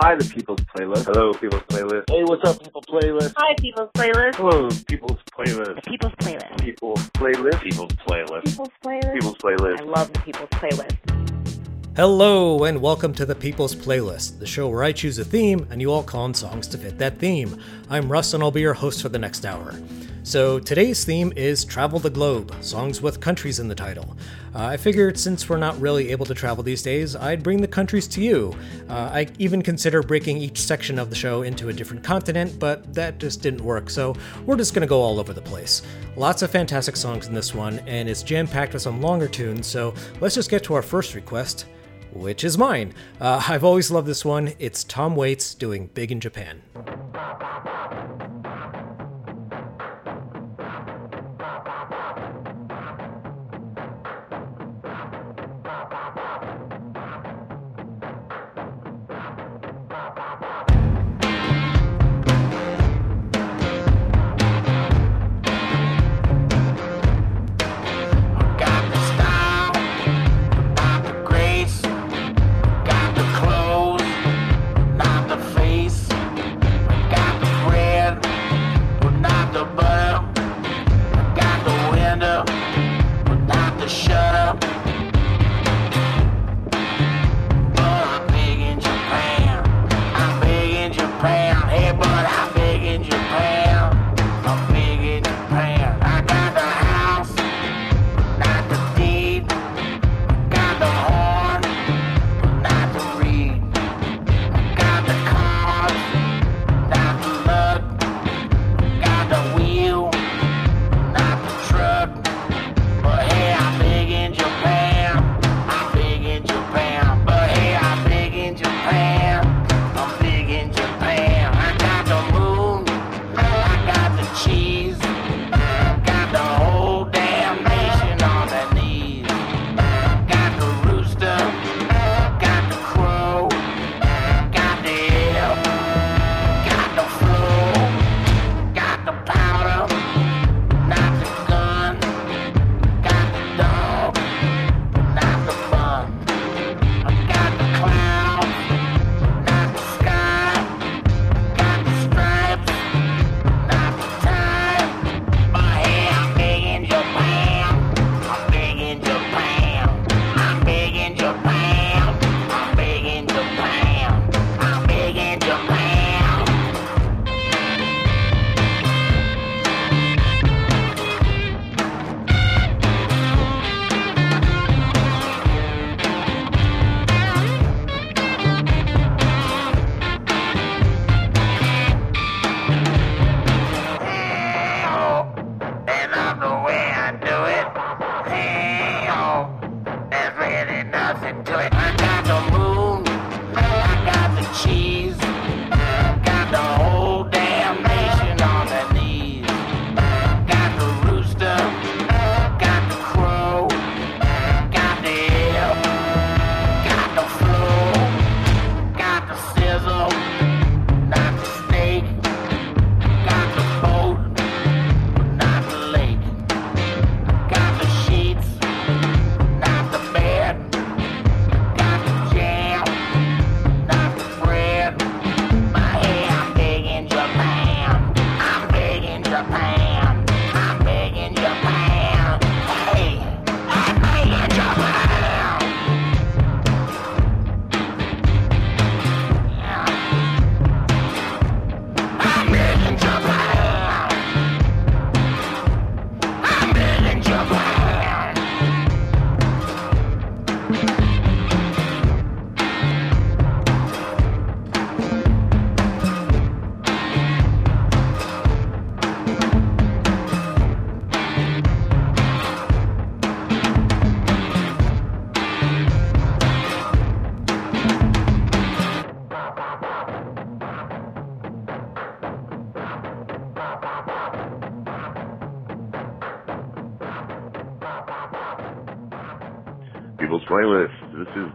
Hi, the People's Playlist. Hello, People's Playlist. Hey, what's up, People's Playlist? Hi, People's Playlist. Hello, People's Playlist. People's Playlist. People's Playlist. People's Playlist. People's Playlist. People's Playlist. I love the People's Playlist. Hello, and welcome to the People's Playlist, the show where I choose a theme and you all call on songs to fit that theme. I'm Russ, and I'll be your host for the next hour. So, today's theme is Travel the Globe, songs with countries in the title. Uh, I figured since we're not really able to travel these days, I'd bring the countries to you. Uh, I even consider breaking each section of the show into a different continent, but that just didn't work, so we're just gonna go all over the place. Lots of fantastic songs in this one, and it's jam packed with some longer tunes, so let's just get to our first request which is mine. Uh, I've always loved this one. It's Tom Waits doing Big in Japan.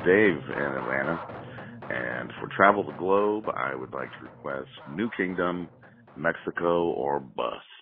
Dave in Atlanta. And for Travel the Globe, I would like to request New Kingdom, Mexico, or Bust.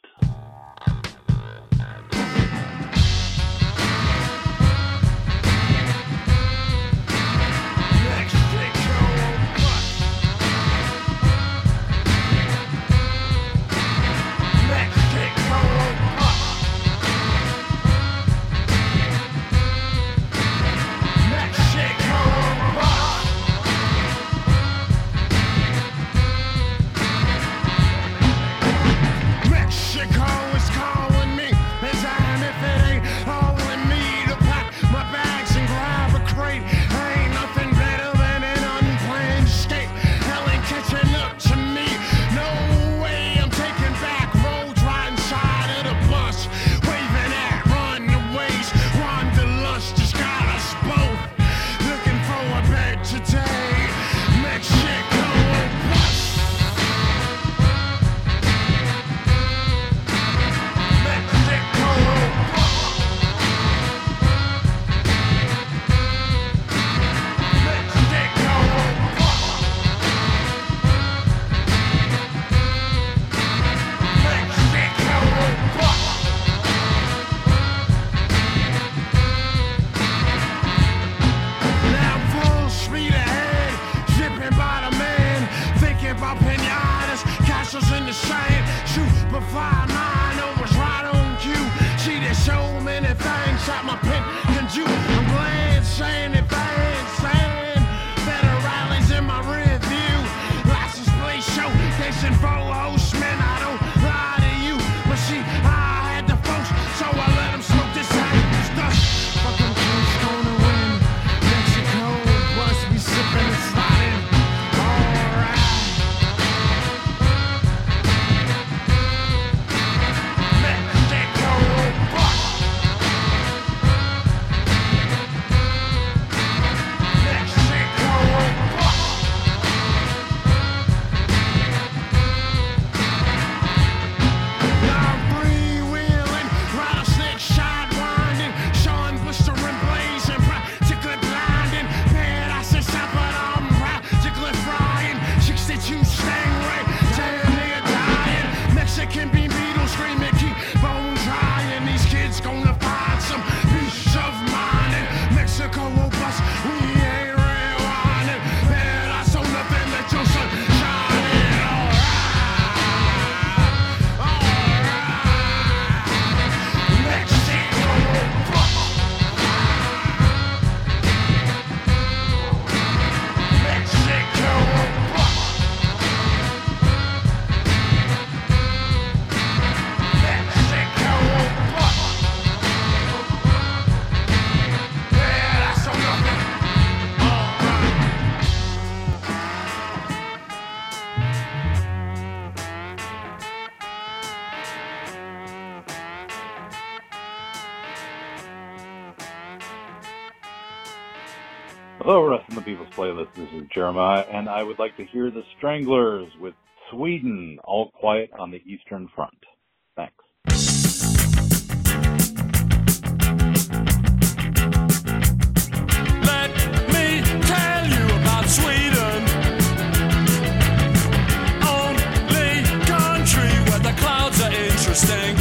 playlist. This is Jeremiah, and I would like to hear the Stranglers with Sweden, All Quiet on the Eastern Front. Thanks. interesting.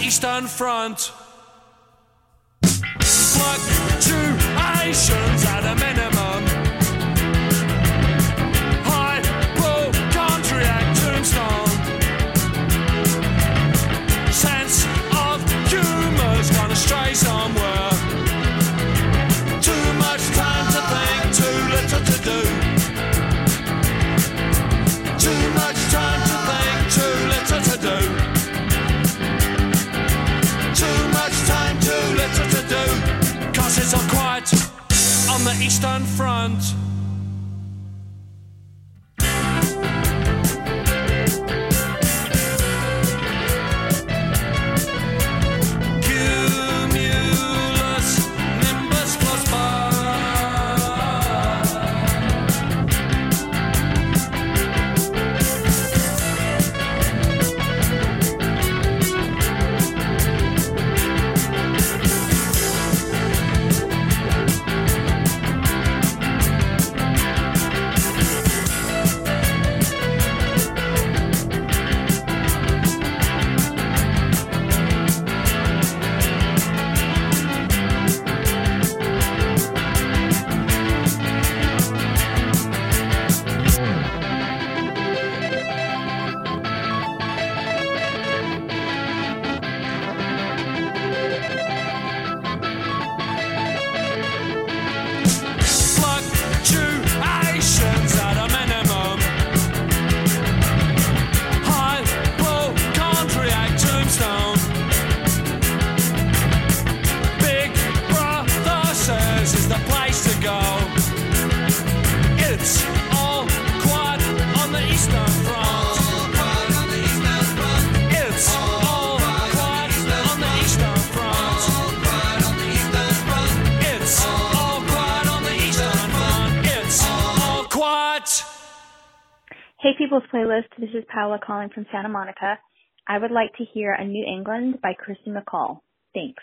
Eastern Front. Like two Asians at a minimum. Eastern Front. What? Hey, People's Playlist. This is Paola calling from Santa Monica. I would like to hear A New England by Kirsty MacColl. Thanks.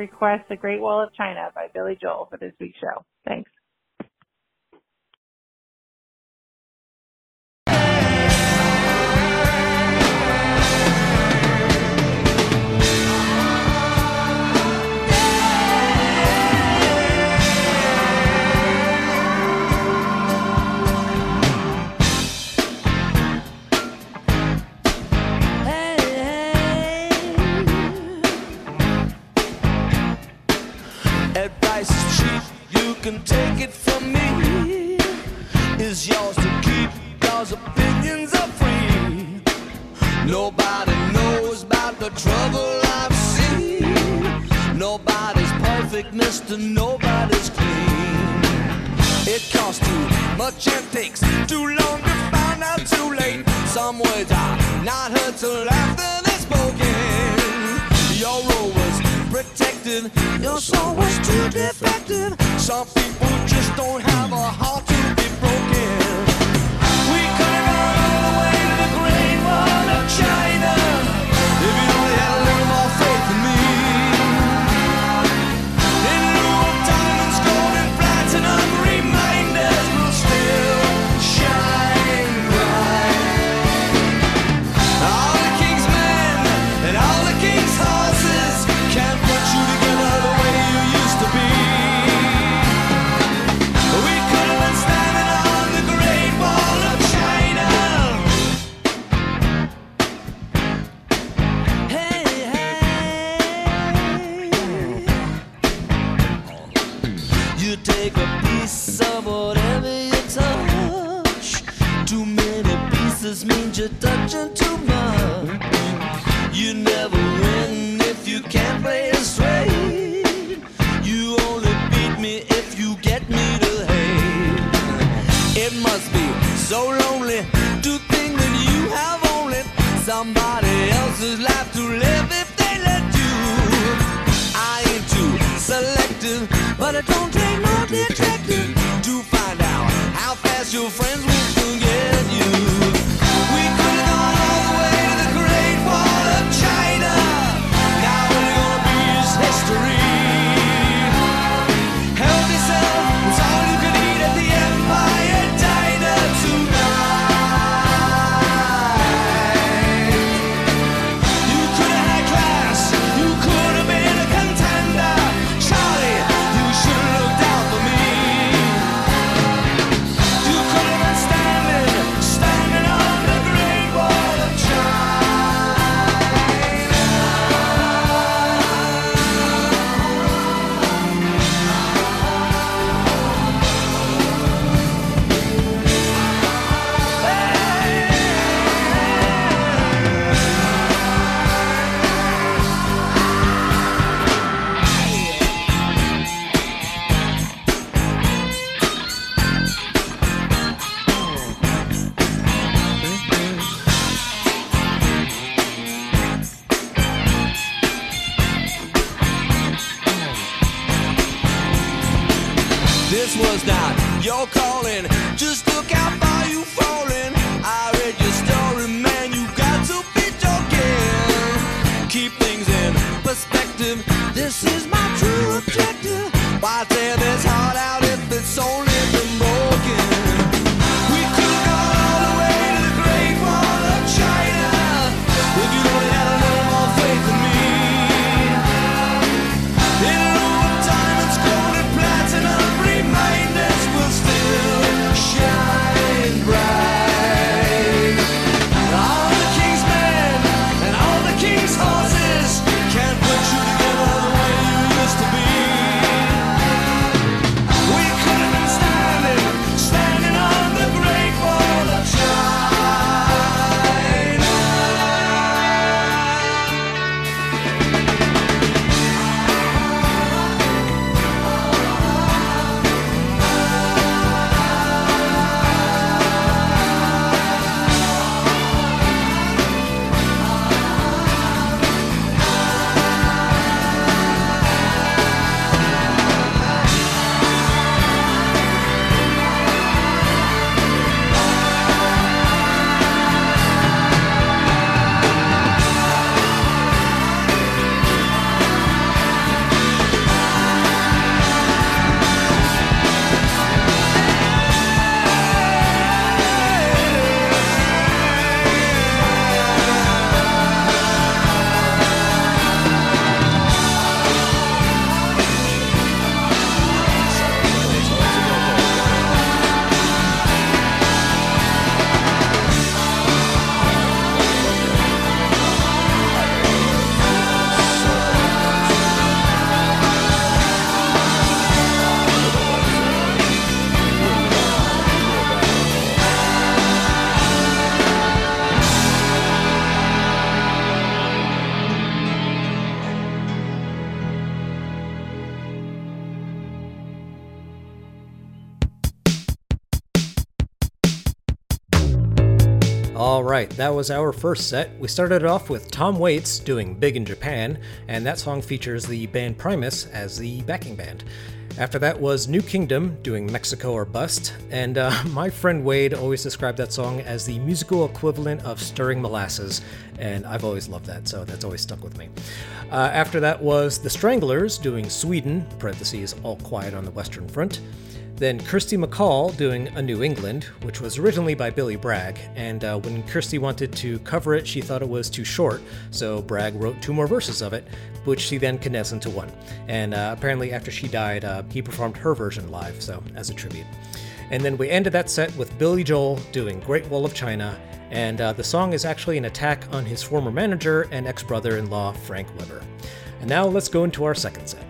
Request The Great Wall of China by Billy Joel for this week's show. Thanks. Can take it from me. Is yours to keep, cause opinions are free. Nobody knows about the trouble I've seen. Nobody's perfect, mister, nobody's clean. It costs too much and takes too long to find out too late. Some words are not heard till after they're spoken. Your role was protected, your soul was too defective. Some people just don't have a heart to be broken. We all the way to the Great Wall of China pieces means you're touching too much. You never win if you can't play it straight. You only beat me if you get me to hate. It must be so lonely to think that you have only somebody else's life to live if they let you. I ain't too selective, but I don't take no detective to find out how fast your friends will forget you. That was our first set. We started off with Tom Waits doing Big in Japan, and that song features the band Primus as the backing band. After that was New Kingdom doing Mexico or Bust, and uh, my friend Wade always described that song as the musical equivalent of stirring molasses, and I've always loved that, so that's always stuck with me. Uh, after that was The Stranglers doing Sweden, parentheses, All Quiet on the Western Front. Then Kirsty MacColl doing A New England, which was originally by Billy Bragg, and uh, when Kirsty wanted to cover it, she thought it was too short, so Bragg wrote two more verses of it, which she then condensed into one. And uh, apparently, after she died, uh, he performed her version live, so as a tribute. And then we ended that set with Billy Joel doing Great Wall of China, and uh, the song is actually an attack on his former manager and ex brother in law, Frank Weber. And now let's go into our second set.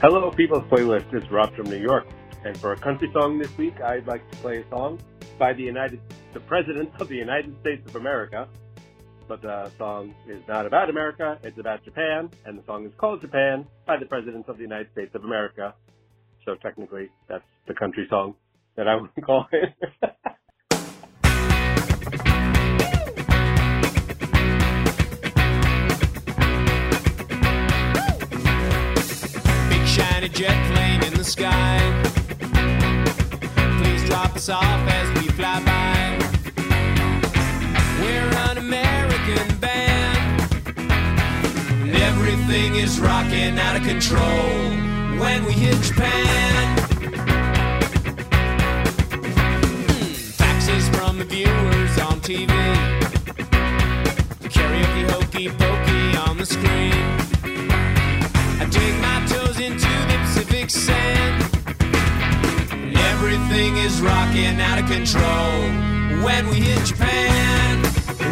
Hello, People's Playlist. It's Rob from New York. And for a country song this week, I'd like to play a song by the United, the President of the United States of America. But the song is not about America, it's about Japan, and the song is called Japan by the President of the United States of America. So technically, that's the country song that I would call it. Big shiny jet plane in the sky. Us off as we fly by. We're an American band. And everything is rocking out of control when we hit Japan. Hmm, Faxes from the viewers on TV. Karaoke hokey pokey on the screen. Everything is rocking out of control. When we hit Japan,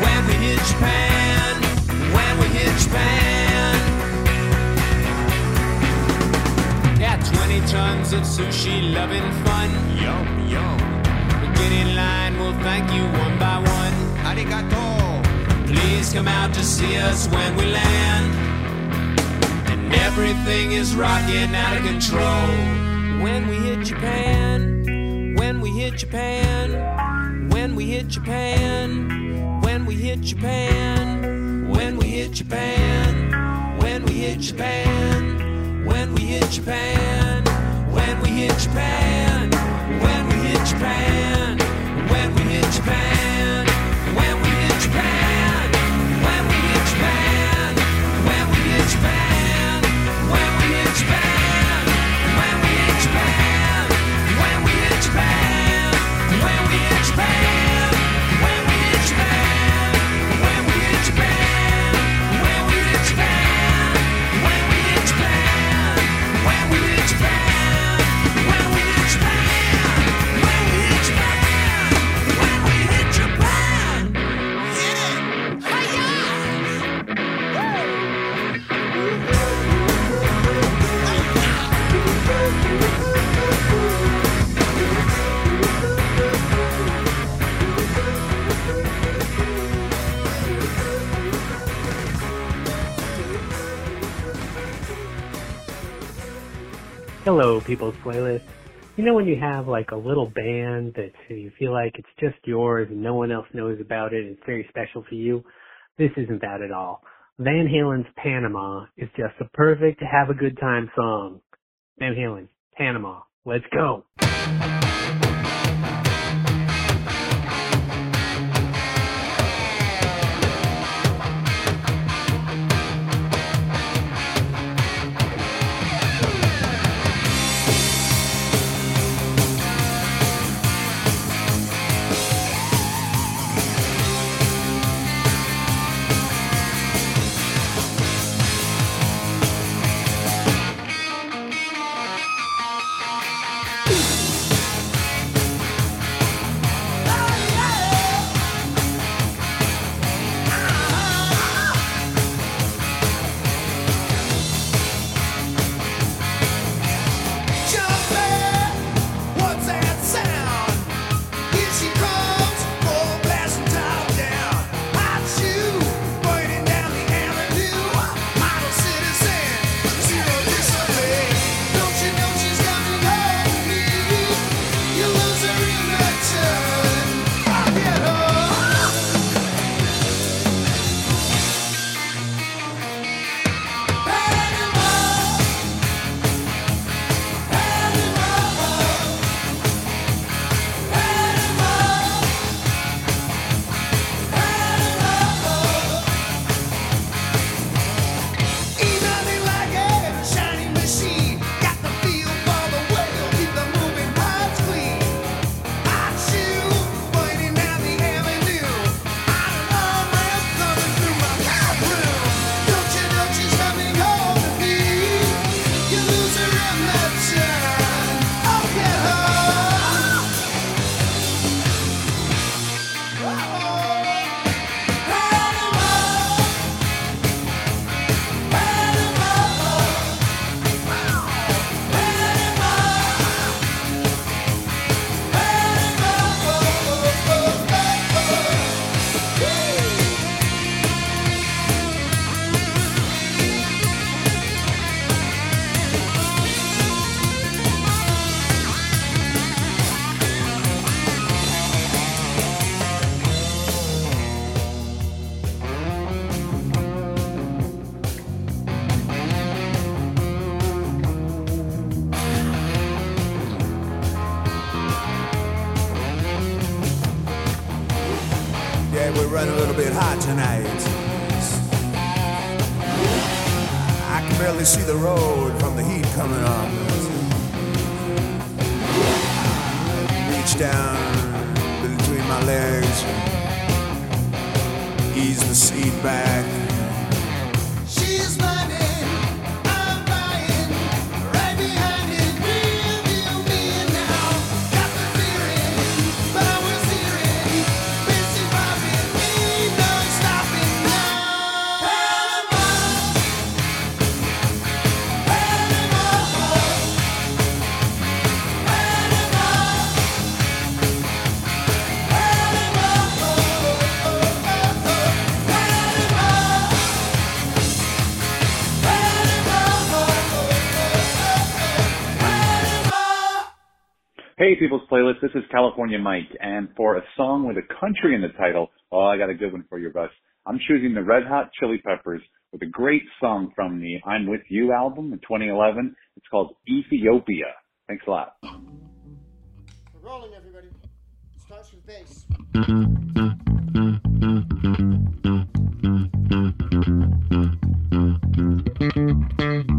when we hit Japan, when we hit Japan. Yeah, 20 tons of sushi loving fun. Yum, yum. Get in line, we'll thank you one by one. Arigato. Please come out to see us when we land. And everything is rocking out of control. When we hit Japan, when we hit Japan, when we hit Japan, when we hit Japan, when we hit Japan, when we hit Japan, when we hit Japan, when we hit Japan, when we hit Japan, when we hit Japan, Hello, People's Playlist. You know when you have like a little band that you feel like it's just yours and no one else knows about it, and it's very special to you? This isn't that at all. Van Halen's Panama is just a perfect have a good time song. Van Halen, Panama. Let's go. This is California Mike, and for a song with a country in the title, oh, I got a good one for you, Russ. I'm choosing the Red Hot Chili Peppers with a great song from the I'm With You album in 2011. It's called Ethiopia. Thanks a lot. We're rolling, everybody. It starts with bass.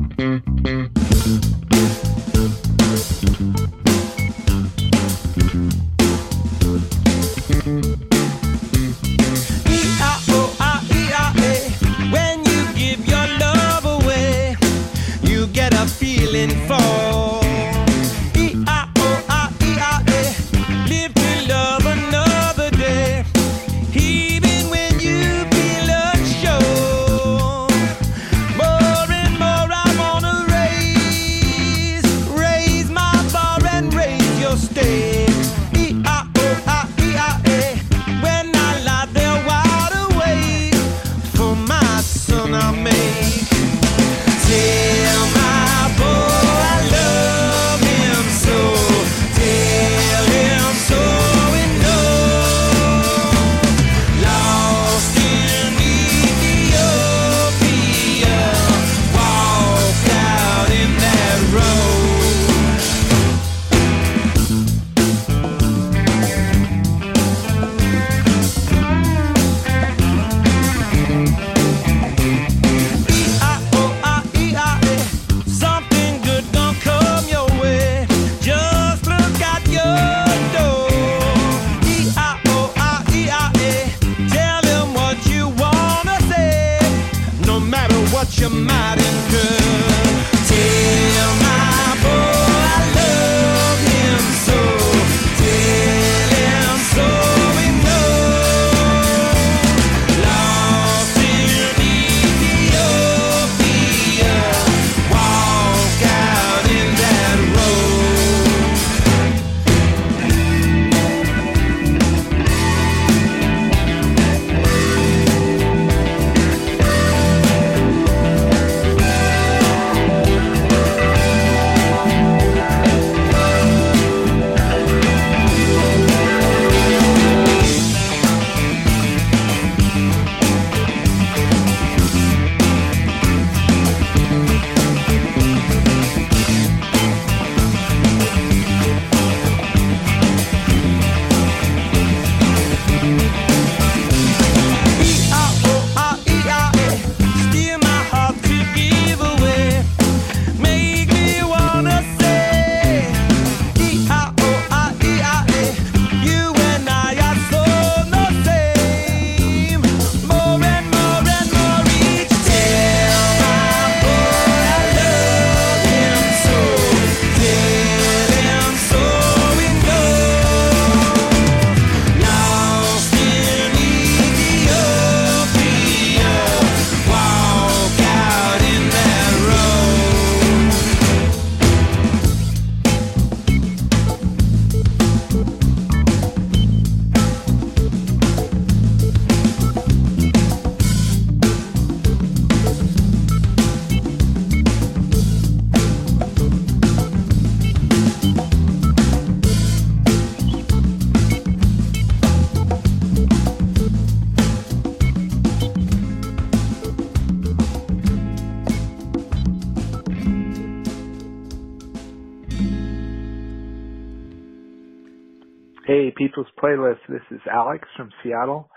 is Alex from Seattle.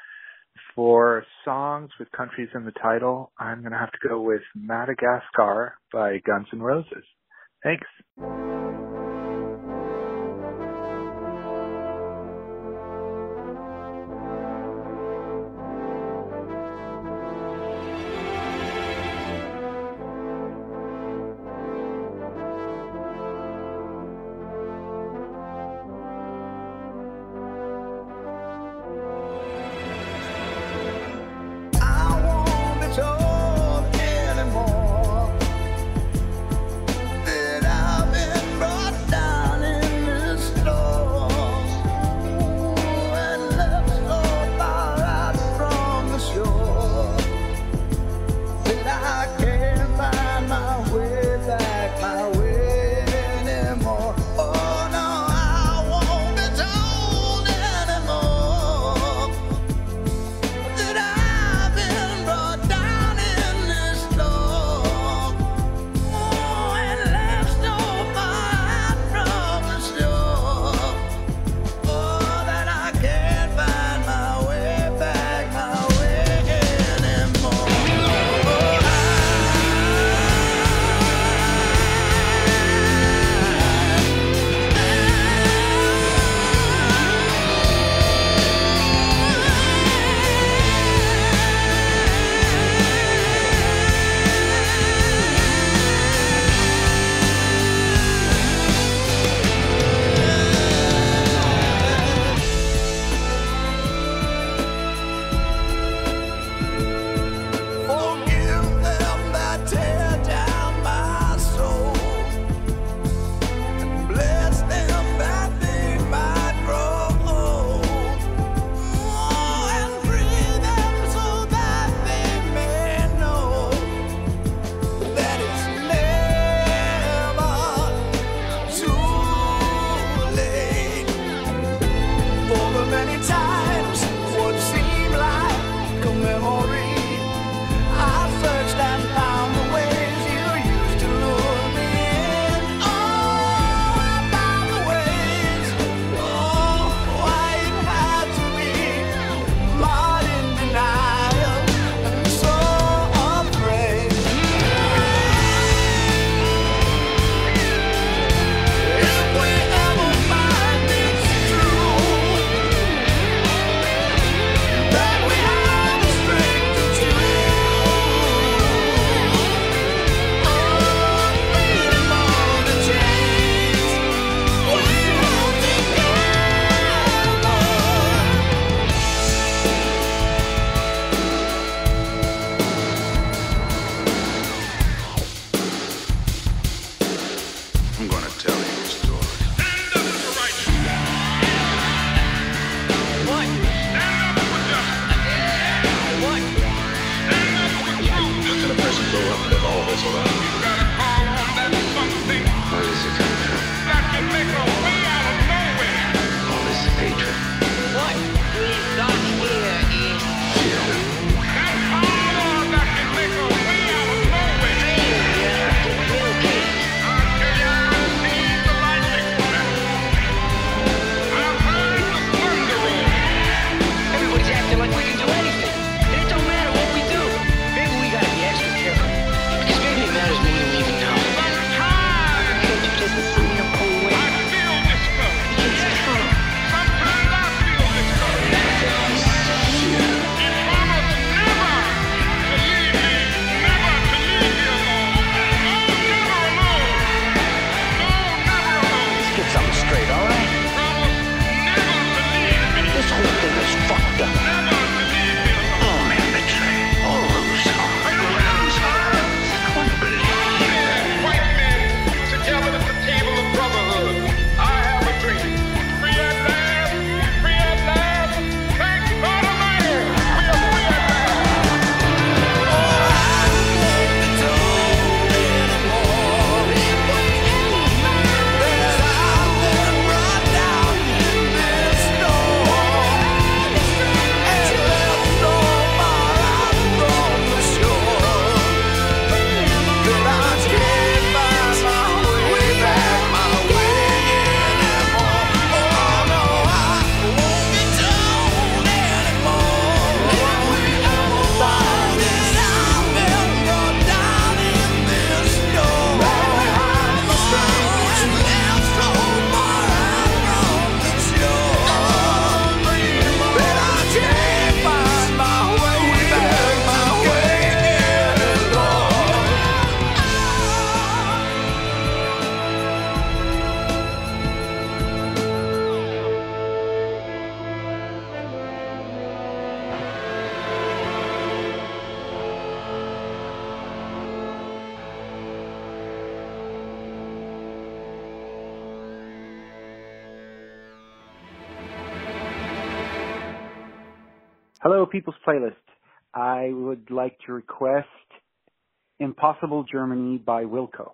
For songs with countries in the title, I'm going to have to go with Madagascar by Guns N' Roses. Thanks. Hello, People's Playlist. I would like to request Impossible Germany by Wilco.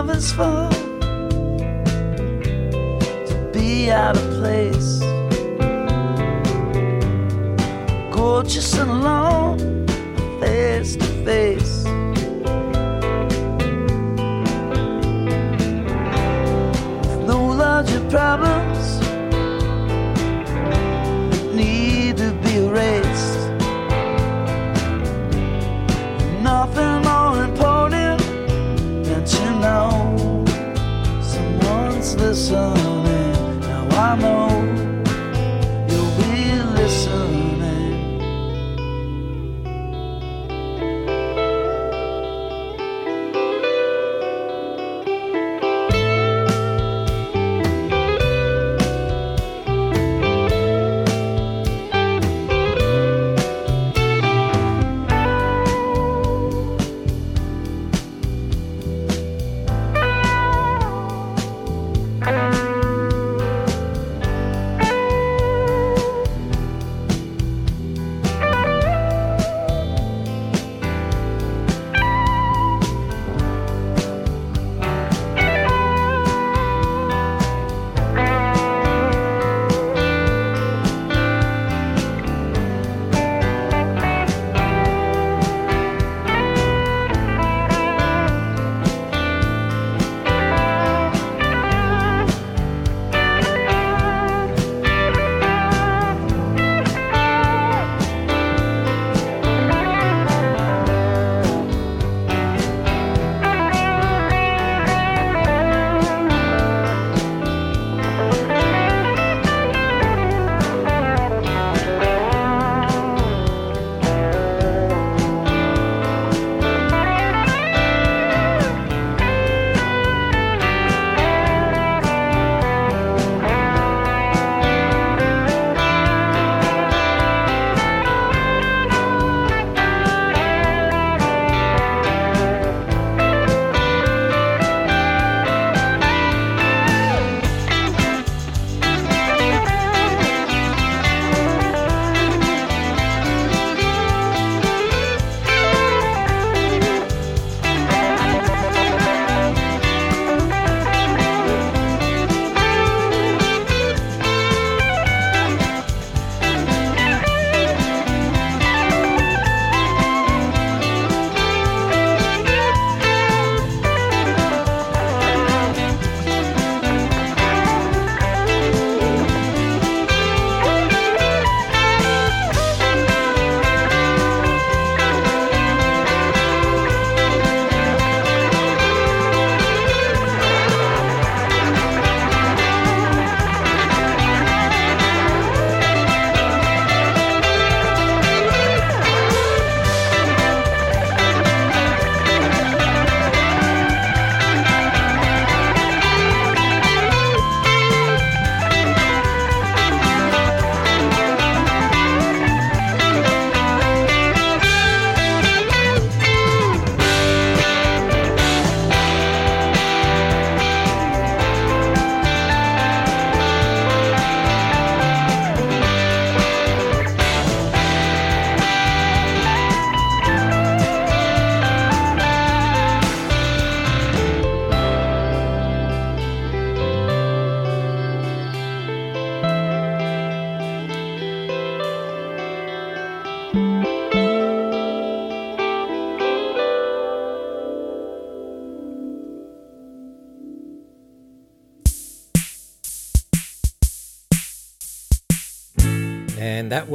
lovers fall.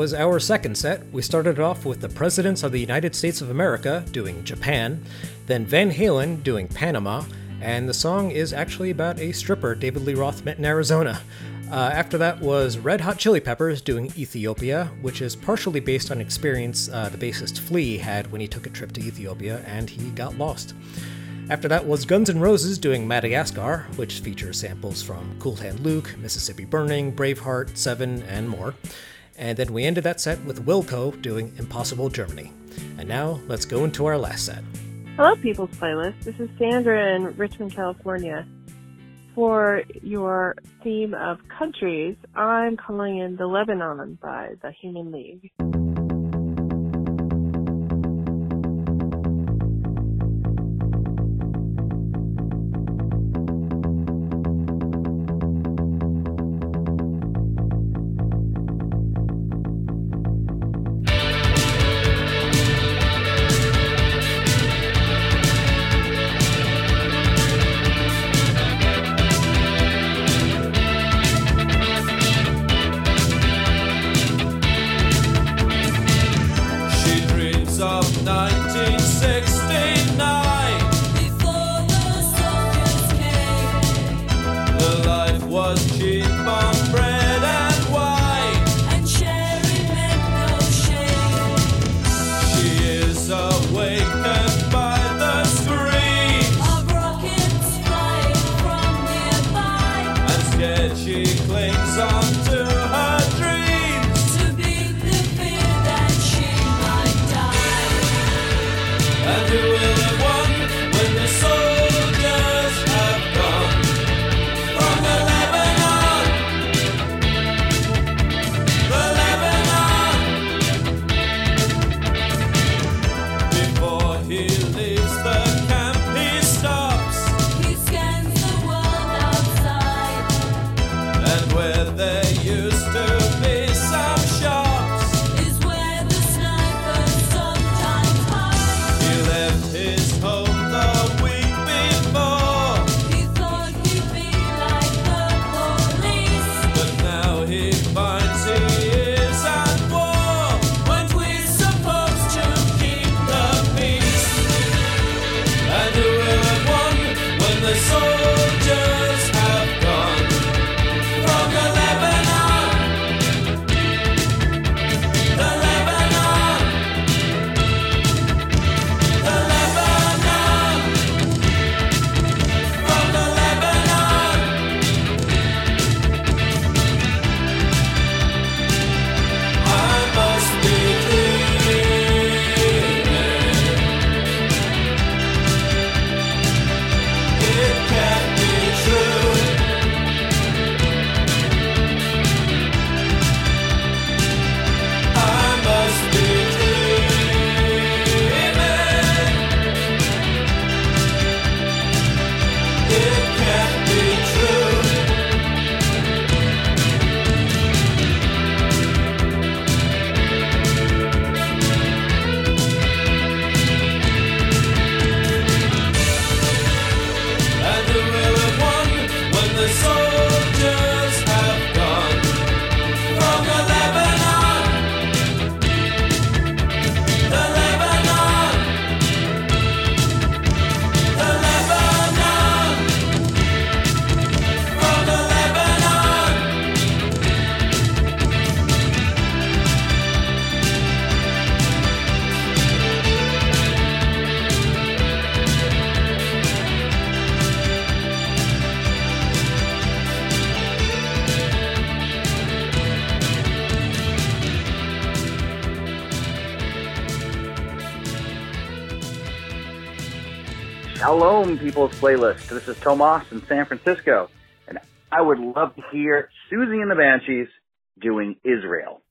Was our second set. We started off with the Presidents of the United States of America doing Japan, then Van Halen doing Panama, and the song is actually about a stripper David Lee Roth met in Arizona. Uh, after that was Red Hot Chili Peppers doing Ethiopia, which is partially based on experience uh, the bassist Flea had when he took a trip to Ethiopia and he got lost. After that was Guns N' Roses doing Madagascar, which features samples from Cool Hand Luke, Mississippi Burning, Braveheart, Seven, and more. And then we ended that set with Wilco doing Impossible Germany. And now let's go into our last set. Hello, People's Playlist. This is Sandra in Richmond, California. For your theme of countries, I'm calling in The Lebanon by the Human League. Playlist. This is Tomas in San Francisco, and I would love to hear Siouxsie and the Banshees doing Israel.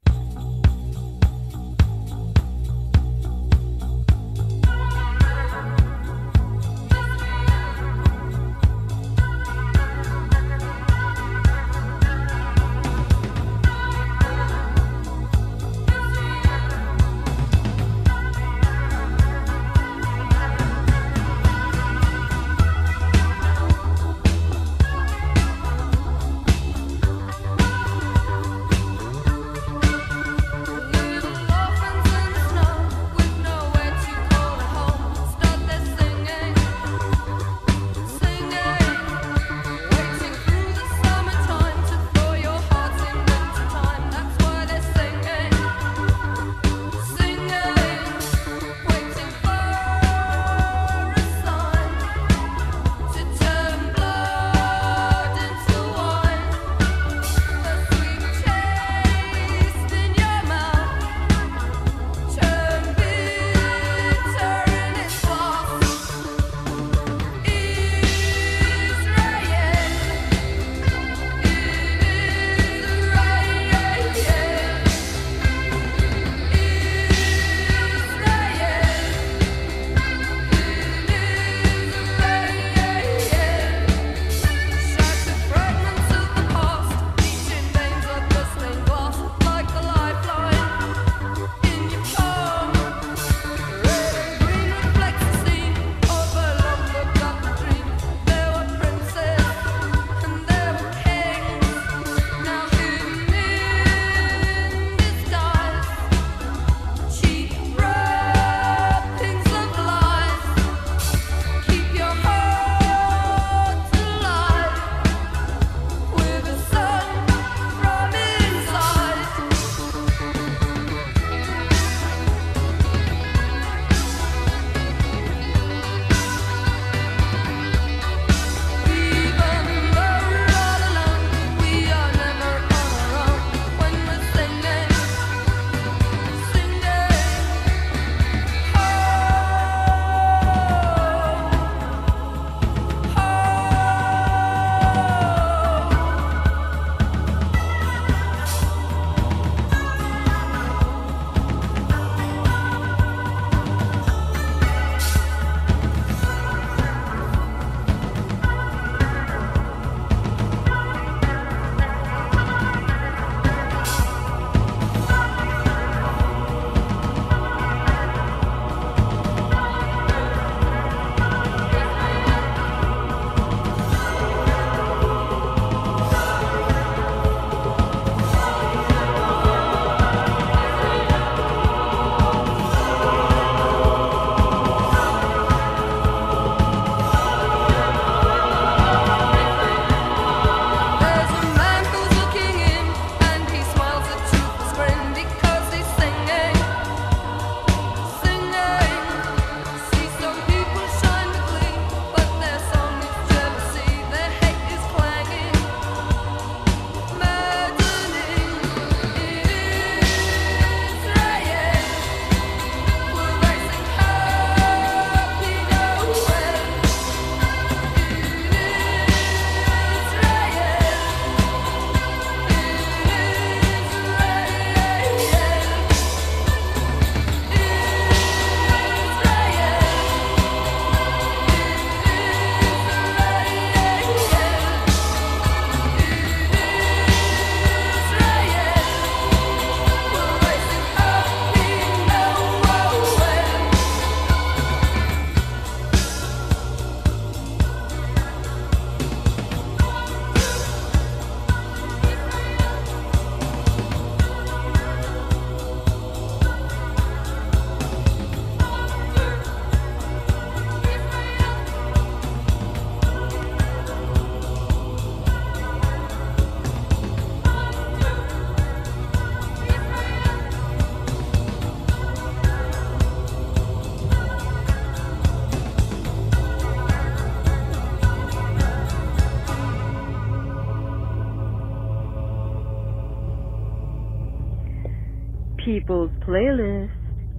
People's Playlist.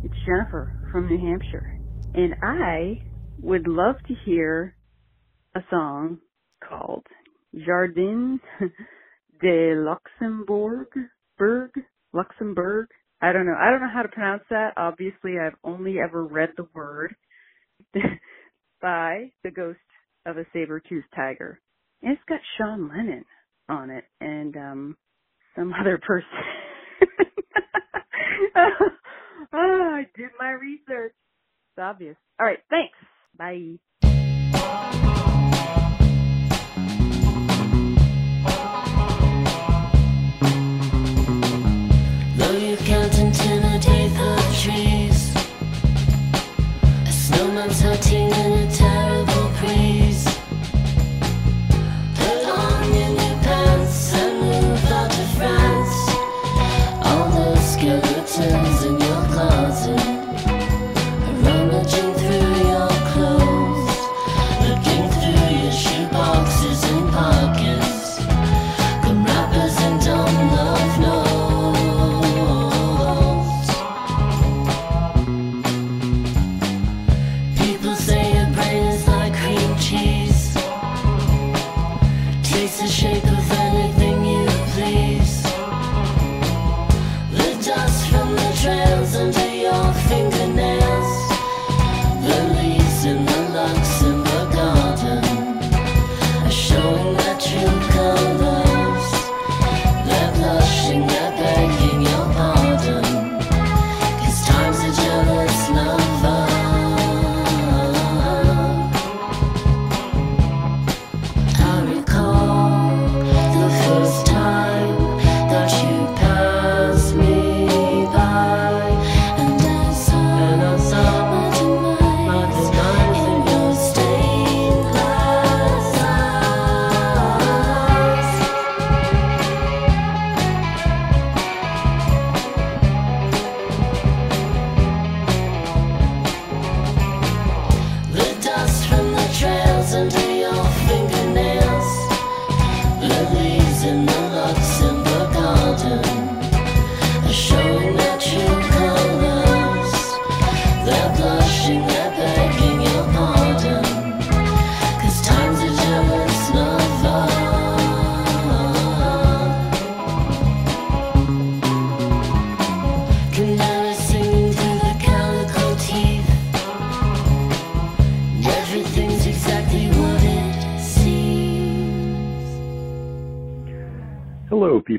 It's Jennifer from New Hampshire. And I would love to hear a song called Jardin de Luxembourg. Berg? Luxembourg? I don't know. I don't know how to pronounce that. Obviously, I've only ever read the word by the ghost of a saber-toothed tiger. And it's got Sean Lennon on it and um some other person. oh, I did my research. It's obvious. All right, thanks. Bye. Though you can't intimidate the trees, a snowman's hunting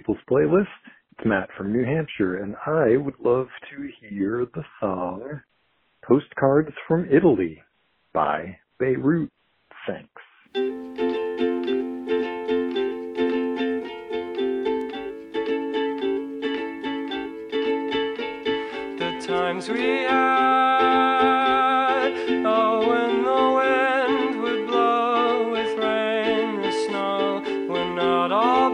People's Playlist. It's Matt from New Hampshire, and I would love to hear the song Postcards from Italy by Beirut. Thanks. the times we had. Oh, when the wind would blow with rain, the snow were not all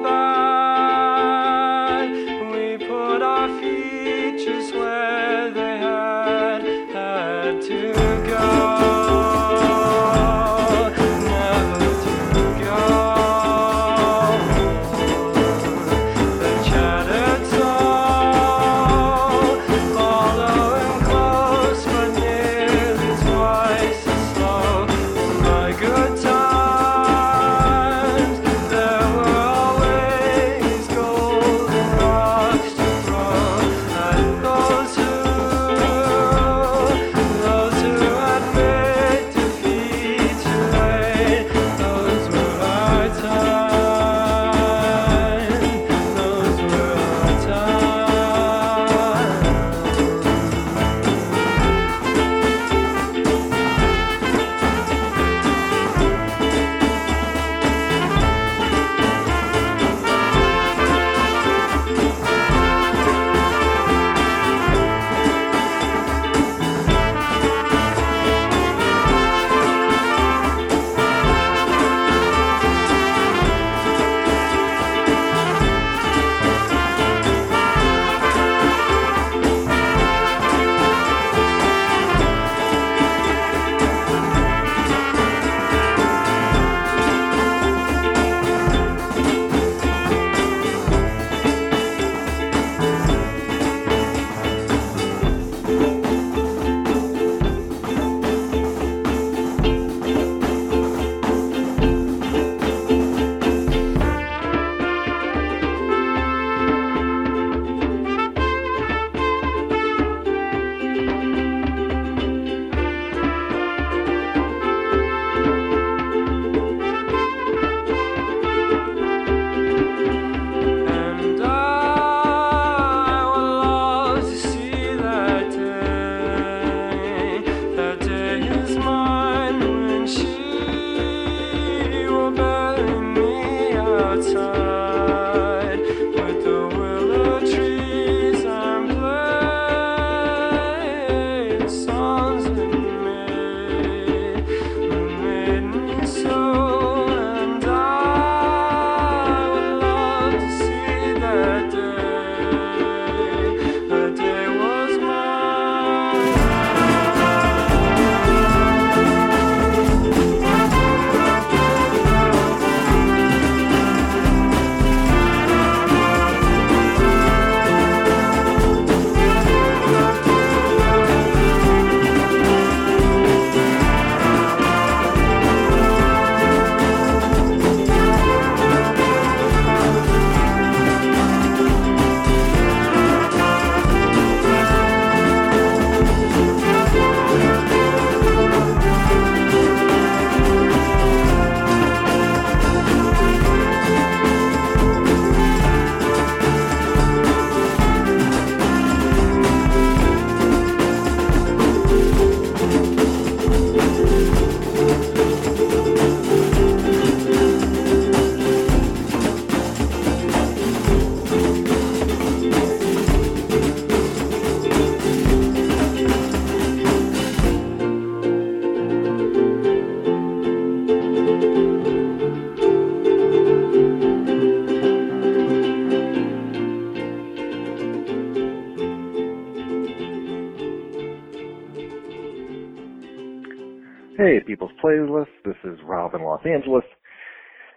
In Los Angeles.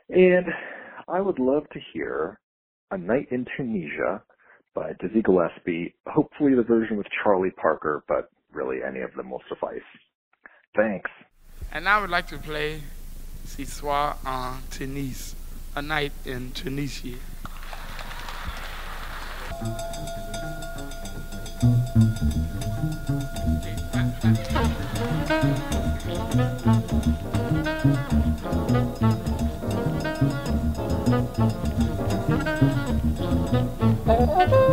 And I would love to hear A Night in Tunisia by Dizzy Gillespie. Hopefully the version with Charlie Parker, but really any of them will suffice. Thanks. And I would like to play Ce soir en Tunis, A Night in Tunisia. Thank.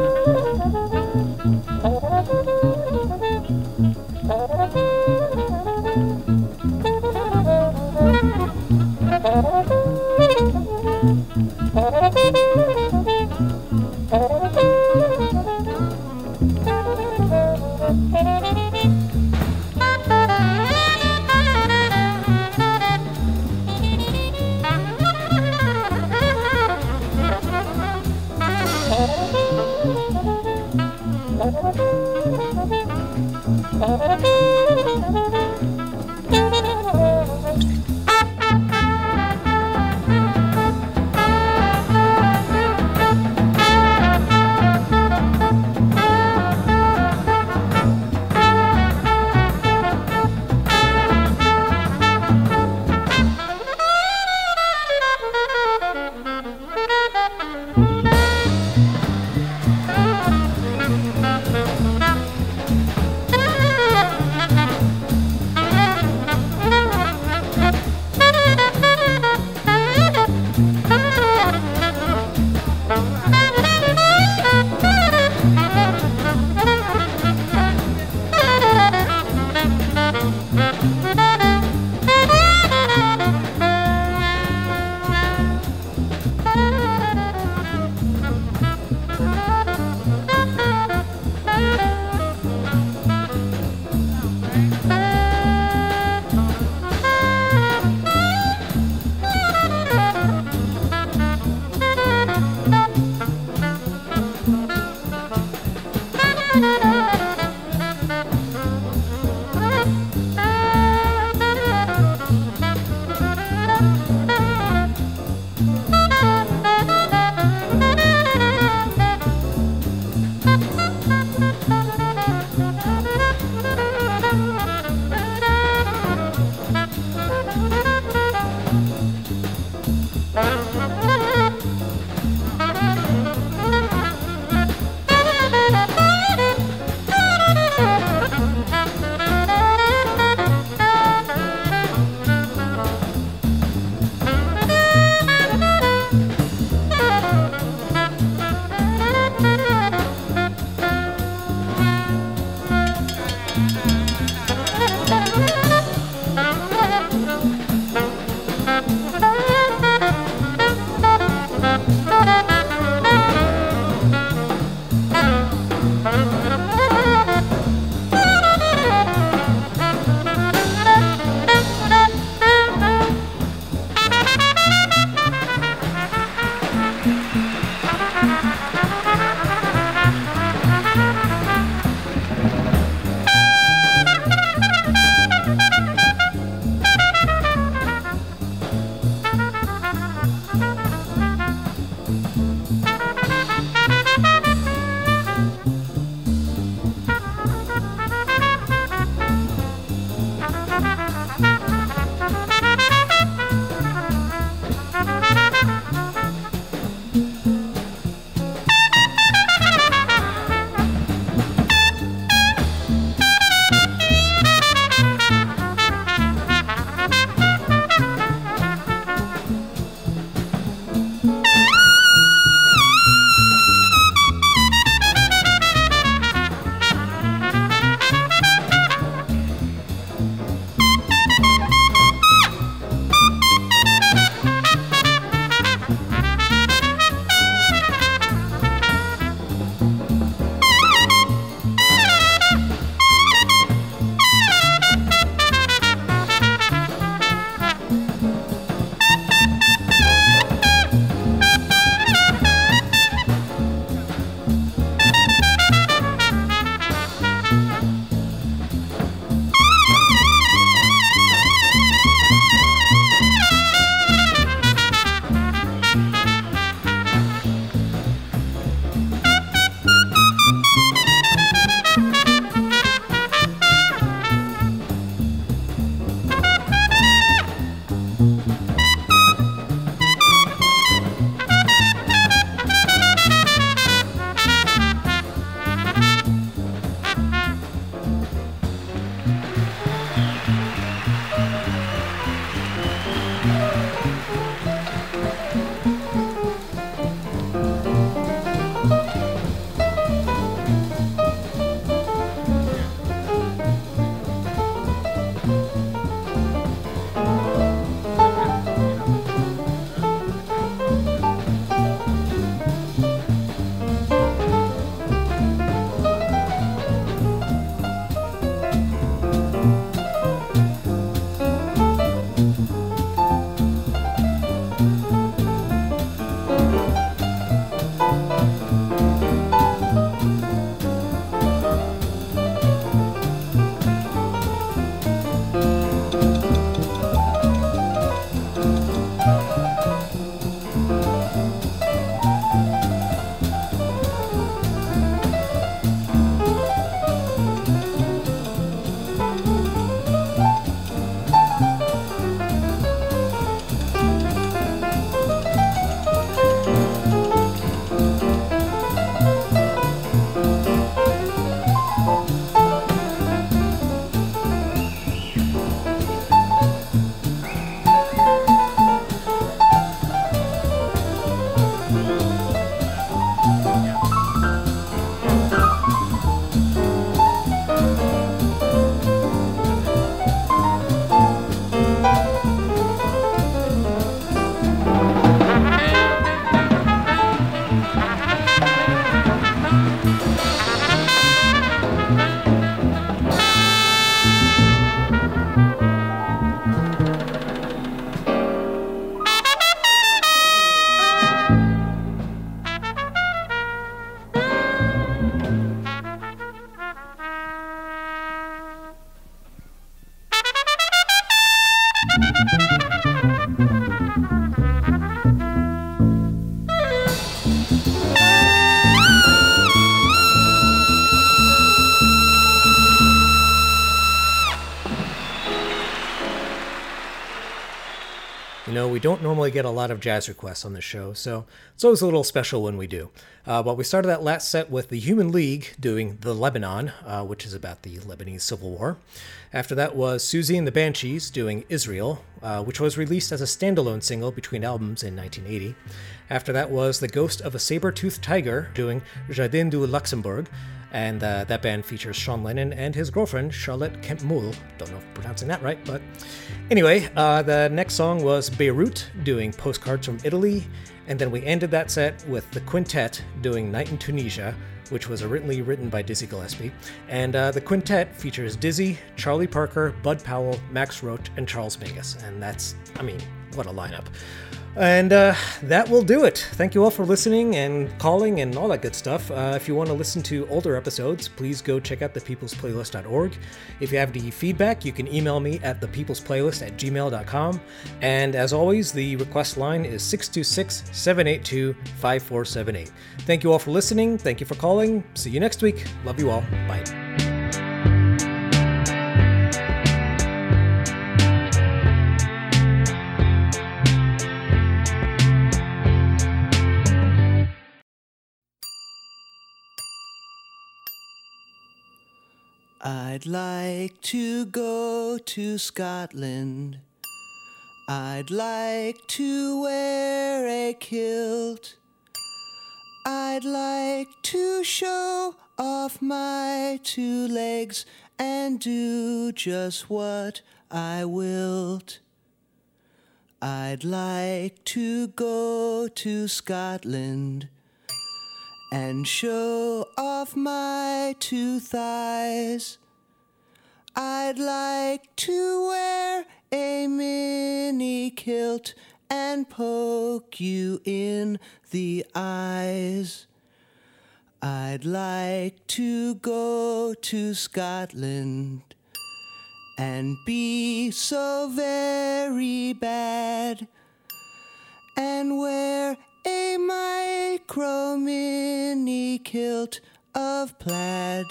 Thank you. Don't normally get a lot of jazz requests on the show, so it's always a little special when we do. Uh, but we started that last set with the Human League doing The Lebanon, uh, which is about the Lebanese Civil War. After that was Siouxsie and the Banshees doing Israel, uh, which was released as a standalone single between albums in 1980. After that was The Ghost of a Saber-Toothed Tiger doing Jardin du Luxembourg, and uh, that band features Sean Lennon and his girlfriend, Charlotte Kemp-Muhl. Don't know if I'm pronouncing that right, but anyway, uh, the next song was Beirut doing Postcards from Italy, and then we ended that set with the quintet doing Night in Tunisia, which was originally written by Dizzy Gillespie. And uh, the quintet features Dizzy, Charlie Parker, Bud Powell, Max Roach, and Charles Mingus. And that's, I mean, what a lineup. And uh, that will do it. Thank you all for listening and calling and all that good stuff. Uh, if you want to listen to older episodes, please go check out thepeoplesplaylist.org. If you have any feedback, you can email me at thepeoplesplaylist at gmail.com. And as always, the request line is 626 782 5478. Thank you all for listening. Thank you for calling. See you next week. Love you all. Bye. I'd like to go to Scotland. I'd like to wear a kilt. I'd like to show off my two legs and do just what I wilt. I'd like to go to Scotland and show off my two thighs. I'd like to wear a mini kilt and poke you in the eyes. I'd like to go to Scotland and be so very bad and wear a micro mini kilt of plaid.